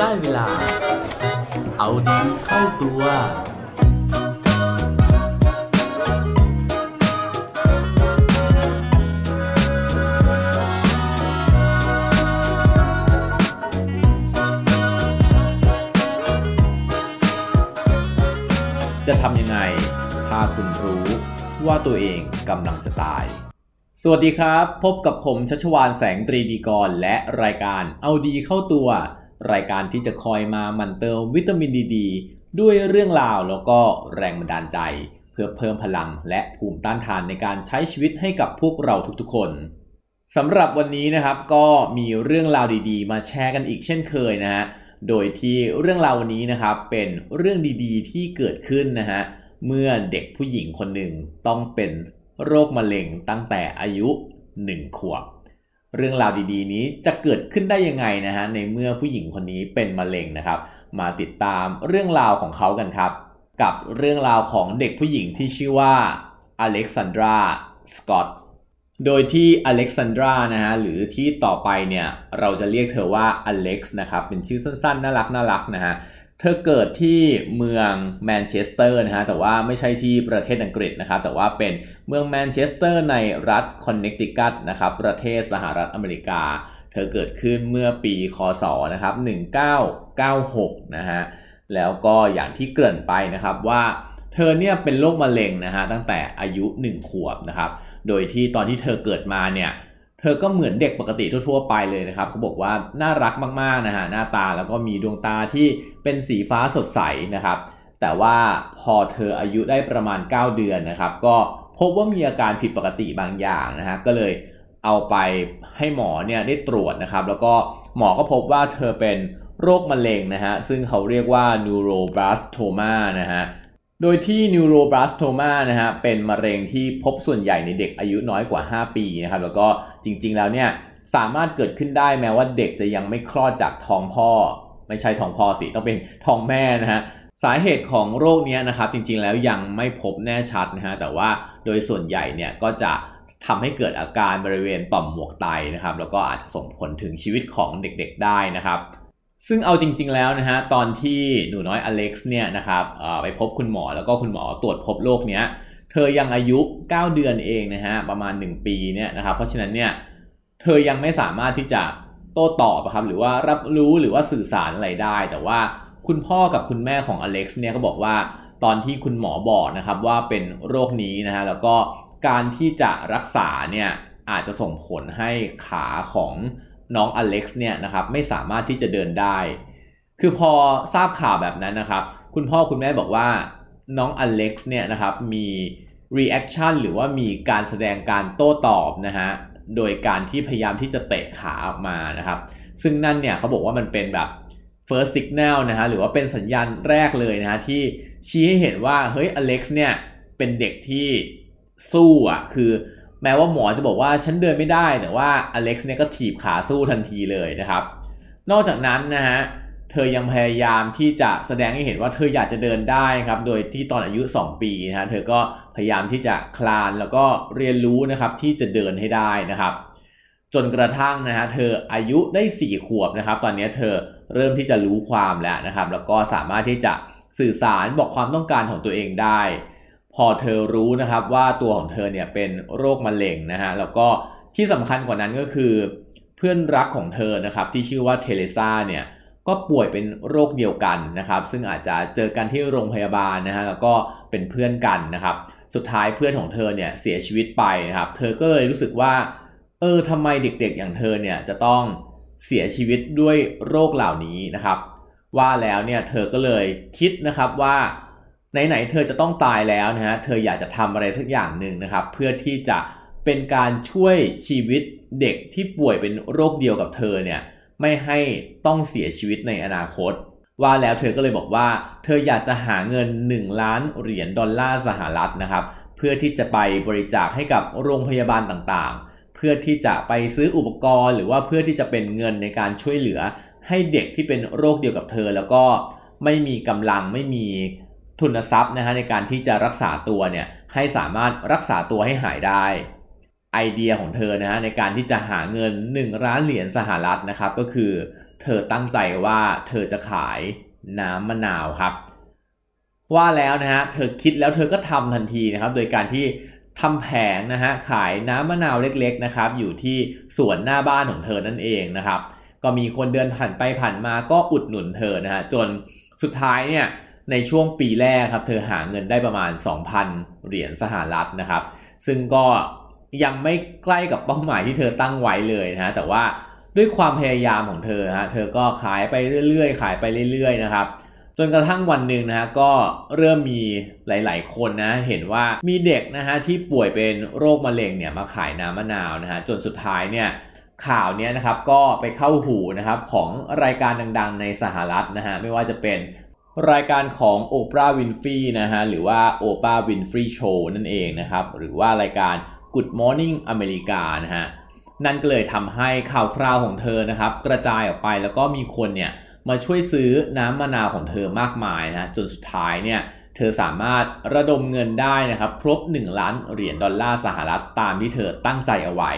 ได้เวลา เอาดีเข้าตัว จะทำยังไง ถ้าคุณรู้ว่าตัวเองกำลังจะตาย สวัสดีครับ พบกับผมชัชวานแสงตรีดีกร และรายการเอาดีเข้าตัว รายการที่จะคอยมาหมันเติมวิตามินดีดด้วยเรื่องราวแล้วก็แรงบันดาลใจ เพื่อเพิ่มพลังและภูมิต้านทานในการใช้ชีวิตให้กับพวกเราทุกๆ คนสำหรับวันนี้นะครับก็มีเรื่องราวดีๆ มาแชร์กันอีกเช่นเคยนะฮะโดยที่เรื่องราววันนี้นะครับเป็นเรื่องดีๆ ที่เกิดขึ้นนะฮะเมื่อเด็กผู้หญิงคนหนึ่งต้องเป็นโรคมะเร็งตั้งแต่อายุ 1 ขวบ เรื่องราวดีๆ นี้จะเกิดขึ้นได้ยังไงนะฮะในเมื่อผู้หญิงคนนี้เป็นมะเร็งนะครับ มาติดตามเรื่องราวของเขากันครับ กับเรื่องราวของเด็กผู้หญิงที่ชื่อว่าอเล็กซานดราสกอตโดยที่อเล็กซานดรานะฮะหรือที่ต่อไปเนี่ยเราจะเรียกเธอว่าอเล็กซ์นะครับเป็นชื่อสั้นๆ น่ารักน่ารักนะฮะ เธอเกิดที่เมืองแมนเชสเตอร์นะฮะแต่ว่าไม่ใช่ที่ประเทศอังกฤษนะครับแต่ว่าเป็นเมืองแมนเชสเตอร์ในรัฐคอนเนคติคัตนะครับประเทศสหรัฐอเมริกา เธอเกิดขึ้นเมื่อปีคศนะครับ1996นะฮะแล้วก็อย่างที่เกริ่นไปนะครับว่าเธอเนี่ยเป็นโรคมะเร็งนะฮะตั้งแต่อายุ 1 ขวบนะครับโดยที่ตอนที่เธอเกิดมาเนี่ย เธอก็เหมือนเด็กปกติทั่วๆไปเลยนะครับเขาบอกว่าน่ารักมากๆนะฮะหน้าตาแล้วก็มีดวงตาที่เป็นสีฟ้าสดใสนะครับ แต่ว่าพอเธออายุได้ประมาณ 9 เดือนนะครับ ก็พบว่ามีอาการผิดปกติบางอย่างนะฮะก็เลยเอาไปให้หมอเนี่ยได้ตรวจนะครับ แล้วก็หมอก็พบว่าเธอเป็นโรคมะเร็งนะฮะซึ่งเขาเรียกว่า neuroblastoma นะฮะ โดยที่ neuroblastoma นะฮะเป็นมะเร็งที่พบส่วนใหญ่ในเด็กอายุน้อยกว่า 5 ปีนะครับแล้วก็จริงๆแล้วเนี่ยสามารถเกิดขึ้นได้แม้ว่าเด็กจะยังไม่คลอดจากท้องพ่อ ไม่ใช่ท้องพ่อสิต้องเป็นท้องแม่นะฮะสาเหตุของโรคนี้นะครับจริงๆแล้วยังไม่พบแน่ชัดนะฮะแต่ว่าโดยส่วนใหญ่เนี่ยก็จะทำให้เกิดอาการบริเวณต่อมหมวกไตนะครับแล้วก็อาจจะส่งผลถึงชีวิตของเด็กๆได้นะครับ ซึ่งเอาจริง ๆ แล้วนะฮะตอนที่หนูน้อยอเล็กซ์เนี่ยนะครับไปพบคุณหมอแล้วก็คุณหมอตรวจพบโรคเนี้ยเธอยังอายุ 9 เดือนเองนะฮะประมาณ 1 ปีเนี่ยนะครับเพราะฉะนั้นเนี่ยเธอยังไม่สามารถที่จะโต้ตอบครับหรือว่ารับรู้หรือว่าสื่อสารอะไรได้ แต่ว่าคุณพ่อกับคุณแม่ของอเล็กซ์เนี่ยก็บอกว่าตอนที่คุณหมอบอกนะครับว่าเป็นโรคนี้นะฮะแล้วก็การที่จะรักษาเนี่ยอาจจะส่งผลให้ขาของ น้องอเล็กซ์เนี่ยนะครับไม่สามารถที่จะเดินได้ คือพอทราบข่าวแบบนั้นนะครับ คุณพ่อคุณแม่บอกว่าน้องอเล็กซ์เนี่ยนะครับมี reaction หรือว่ามีการแสดงการโต้ตอบนะฮะโดยการที่พยายามที่จะเตะขาออกมานะครับ ซึ่งนั่นเนี่ยเขาบอกว่ามันเป็นแบบ first signal นะฮะหรือว่าเป็นสัญญาณแรกเลยนะฮะที่ชี้ให้เห็นว่าเฮ้ยอเล็กซ์เนี่ยเป็นเด็กที่สู้อะคือ แม้ว่าหมอจะบอกว่าฉันเดินไม่ได้แต่ว่าอเล็กซ์เนี่ยก็ถีบขาสู้ทันทีเลยนะครับ นอกจากนั้นนะฮะเธอยังพยายามที่จะแสดงให้เห็นว่าเธออยากจะเดินได้ครับ โดยที่ตอนอายุ 2 ปีนะฮะเธอก็พยายามที่จะคลานแล้วก็เรียนรู้นะครับที่จะเดินให้ได้นะครับ จนกระทั่งนะฮะเธออายุได้ 4 ขวบนะครับ ตอนนี้เธอเริ่มที่จะรู้ความแล้วนะครับ แล้วก็สามารถที่จะสื่อสารบอกความต้องการของตัวเองได้ พอเธอรู้นะครับว่าตัวของเธอเนี่ยเป็นโรคมะเร็งนะฮะแล้วก็ที่สำคัญกว่านั้นก็คือ เพื่อนรักของเธอนะครับที่ชื่อว่าเทเลซ่าเนี่ยก็ป่วยเป็นโรคเดียวกันนะครับ ซึ่งอาจจะเจอกันที่โรงพยาบาลนะฮะแล้วก็เป็นเพื่อนกันนะครับ สุดท้ายเพื่อนของเธอเนี่ยเสียชีวิตไปนะครับ เธอก็เลยรู้สึกว่า เออทำไมเด็กๆอย่างเธอเนี่ยจะต้องเสียชีวิตด้วยโรคเหล่านี้นะครับ ว่าแล้วเนี่ยเธอก็เลยคิดนะครับว่า ไหนๆเธอจะต้องตายแล้วนะฮะเธออยากจะทำอะไรสักอย่างหนึ่งนะครับ เพื่อที่จะเป็นการช่วยชีวิตเด็กที่ป่วยเป็นโรคเดียวกับเธอเนี่ยไม่ให้ต้องเสียชีวิตในอนาคต ว่าแล้วเธอก็เลยบอกว่า เธออยากจะหาเงิน 1 ล้านเหรียญดอลลาร์สหรัฐนะครับ เพื่อที่จะไปบริจาคให้กับโรงพยาบาลต่างๆ เพื่อที่จะไปซื้ออุปกรณ์ หรือว่าเพื่อที่จะเป็นเงินในการช่วยเหลือ ให้เด็กที่เป็นโรคเดียวกับเธอ แล้วก็ไม่มีกำลังไม่มี ทุนทรัพย์นะฮะในการที่จะรักษาตัวเนี่ยให้สามารถรักษาตัวให้หายได้ ไอเดียของเธอนะฮะในการที่จะหาเงิน 1 ล้านเหรียญสหรัฐนะครับก็คือ เธอตั้งใจว่าเธอจะขายน้ำมะนาวครับ ว่าแล้วนะฮะเธอคิดแล้วเธอก็ทำทันทีนะครับ โดยการที่ทำแผงนะฮะขายน้ำมะนาวเล็กๆนะครับ อยู่ที่สวนหน้าบ้านของเธอนั่นเองนะครับ ก็มีคนเดินผ่านไปผ่านมาก็อุดหนุนเธอนะฮะจนสุดท้ายเนี่ย ในช่วงปีแรกครับเธอหาเงินได้ประมาณ 2,000 เหรียญสหรัฐนะครับ ซึ่งก็ยังไม่ใกล้กับเป้าหมายที่เธอตั้งไว้เลยนะฮะแต่ว่าด้วยความพยายามของเธอฮะเธอก็ขายไปเรื่อยๆ ขายไปเรื่อยๆนะครับจนกระทั่งวันหนึ่งนะฮะก็เริ่มมีหลาย ๆ คนนะเห็นว่ามีเด็กนะฮะที่ป่วยเป็นโรคมะเร็งเนี่ยมาขายน้ำมะนาวนะฮะจนสุดท้ายเนี่ยข่าวนี้นะครับก็ไปเข้าหูนะครับของรายการดัง ๆ ในสหรัฐนะฮะไม่ว่าจะเป็น รายการของโอปราห์วินฟรีนะฮะหรือว่าโอปราห์วินฟรีโชว์นั่นเองนะครับหรือว่ารายการ Good Morning อเมริกานะฮะนั่นก็เลยทำให้ข่าวคราวของเธอนะครับกระจายออกไปแล้วก็มีคนเนี่ยมาช่วยซื้อน้ำมะนาวของเธอมากมายนะจนสุดท้ายเนี่ยเธอสามารถระดมเงินได้นะครับครบ 1 ล้านเหรียญดอลลาร์สหรัฐตามที่เธอตั้งใจเอาไว้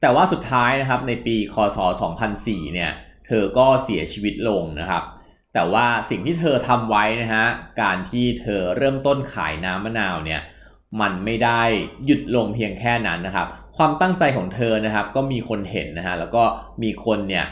แต่ว่าสุดท้ายนะครับในปีคศ 2004เนี่ยเธอก็เสียชีวิตลงนะครับ แต่ว่าสิ่งที่เธอทำไว้นะฮะการที่เธอเริ่มต้นขายน้ำมะนาวเนี่ยมันไม่ได้หยุดลงเพียงแค่นั้นนะครับ ความตั้งใจของเธอนะครับ ก็มีคนเห็นนะฮะแล้วก็มีคนเนี่ย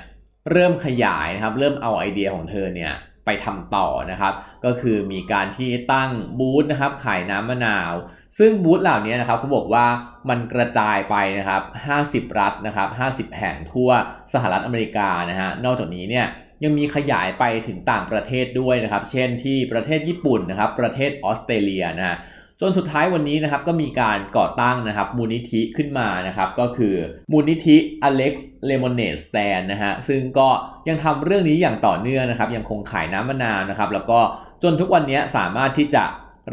เริ่มขยายนะครับ เริ่มเอาไอเดียของเธอเนี่ยไปทำต่อนะครับ ก็คือมีการที่ตั้งบูธนะครับ ขายน้ำมะนาว ซึ่งบูธเหล่านี้นะครับเขาบอกว่ามันกระจายไปนะครับ 50 รัฐนะครับ 50 แห่งทั่วสหรัฐอเมริกานะฮะนอกจากนี้เนี่ย ยังมีขยายไปถึงต่างประเทศด้วยนะครับ เช่นที่ประเทศญี่ปุ่นนะครับ ประเทศออสเตรเลียนะฮะจนสุดท้ายวันนี้นะครับก็มีการก่อตั้งนะครับมูลนิธิขึ้นมานะครับก็คือมูลนิธิ Alex Lemonade Stand นะฮะซึ่งก็ยังทำเรื่องนี้อย่างต่อเนื่องนะครับยังคงขายน้ำมะนาวนะครับแล้วก็จนทุกวันนี้สามารถที่จะ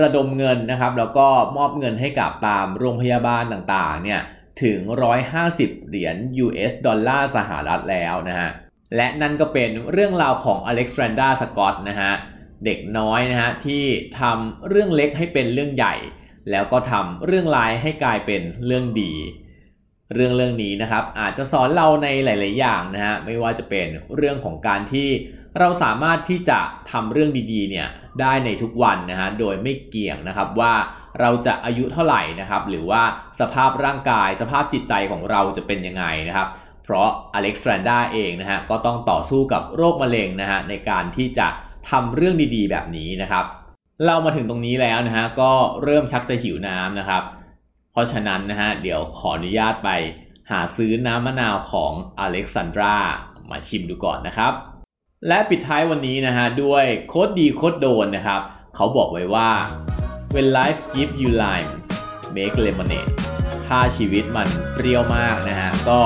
ระดมเงินนะครับแล้วก็มอบเงินให้กับตามโรงพยาบาลต่างๆเนี่ยถึง 150 เหรียญ US ดอลลาร์สหรัฐแล้วนะฮะ และนั่นก็เป็นเรื่องราวของอเล็กซานดราสกอตนะฮะเด็กน้อยนะฮะที่ทำเรื่องเล็กให้เป็นเรื่องใหญ่ แล้วก็ทำเรื่องร้ายให้กลายเป็นเรื่องดี เรื่องเรื่องนี้นะครับอาจจะสอนเราในหลาย ๆ อย่างนะฮะไม่ว่าจะเป็นเรื่องของการที่เราสามารถที่จะทำเรื่องดีๆเนี่ยได้ในทุกวันนะฮะโดยไม่เกี่ยงนะครับว่าเราจะอายุเท่าไหร่นะครับหรือว่าสภาพร่างกายสภาพจิตใจของเราจะเป็นยังไงนะครับ เพราะอเล็กซานดราเองนะฮะก็ต้องต่อสู้กับโรคมะเร็งนะฮะในการที่จะทำเรื่องดีๆ แบบนี้นะครับ เรามาถึงตรงนี้แล้วนะฮะก็เริ่มชักจะหิวน้ำนะครับ เพราะฉะนั้นนะฮะเดี๋ยวขออนุญาตไปหาซื้อน้ำมะนาวของอเล็กซานดรามาชิมดูก่อนนะครับ และปิดท้ายวันนี้นะฮะด้วยโคดดีโคดโดนนะครับ เขาบอกไว้ว่า when life give you lime make lemonade ถ้าชีวิตมันเปรี้ยวมากนะฮะก็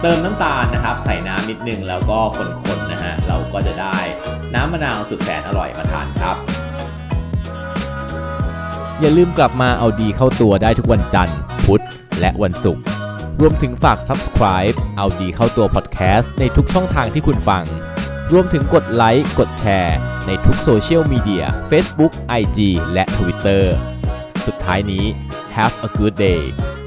เติมน้ำตาลนะครับ ใส่น้ำนิดนึงแล้วก็คนๆนะฮะเราก็จะได้น้ำมะนาวสุดแสนอร่อยมาทานครับ อย่าลืมกลับมาเอาดีเข้าตัวได้ทุกวันจันทร์ พุธ และวันศุกร์รวมถึงฝาก subscribe เอาดีเข้าตัว podcast ในทุกช่องทางที่คุณฟัง รวมถึงกดไลค์ กดแชร์ ในทุกโซเชียลมีเดีย Facebook, IG และ Twitter สุดท้ายนี้ have a good day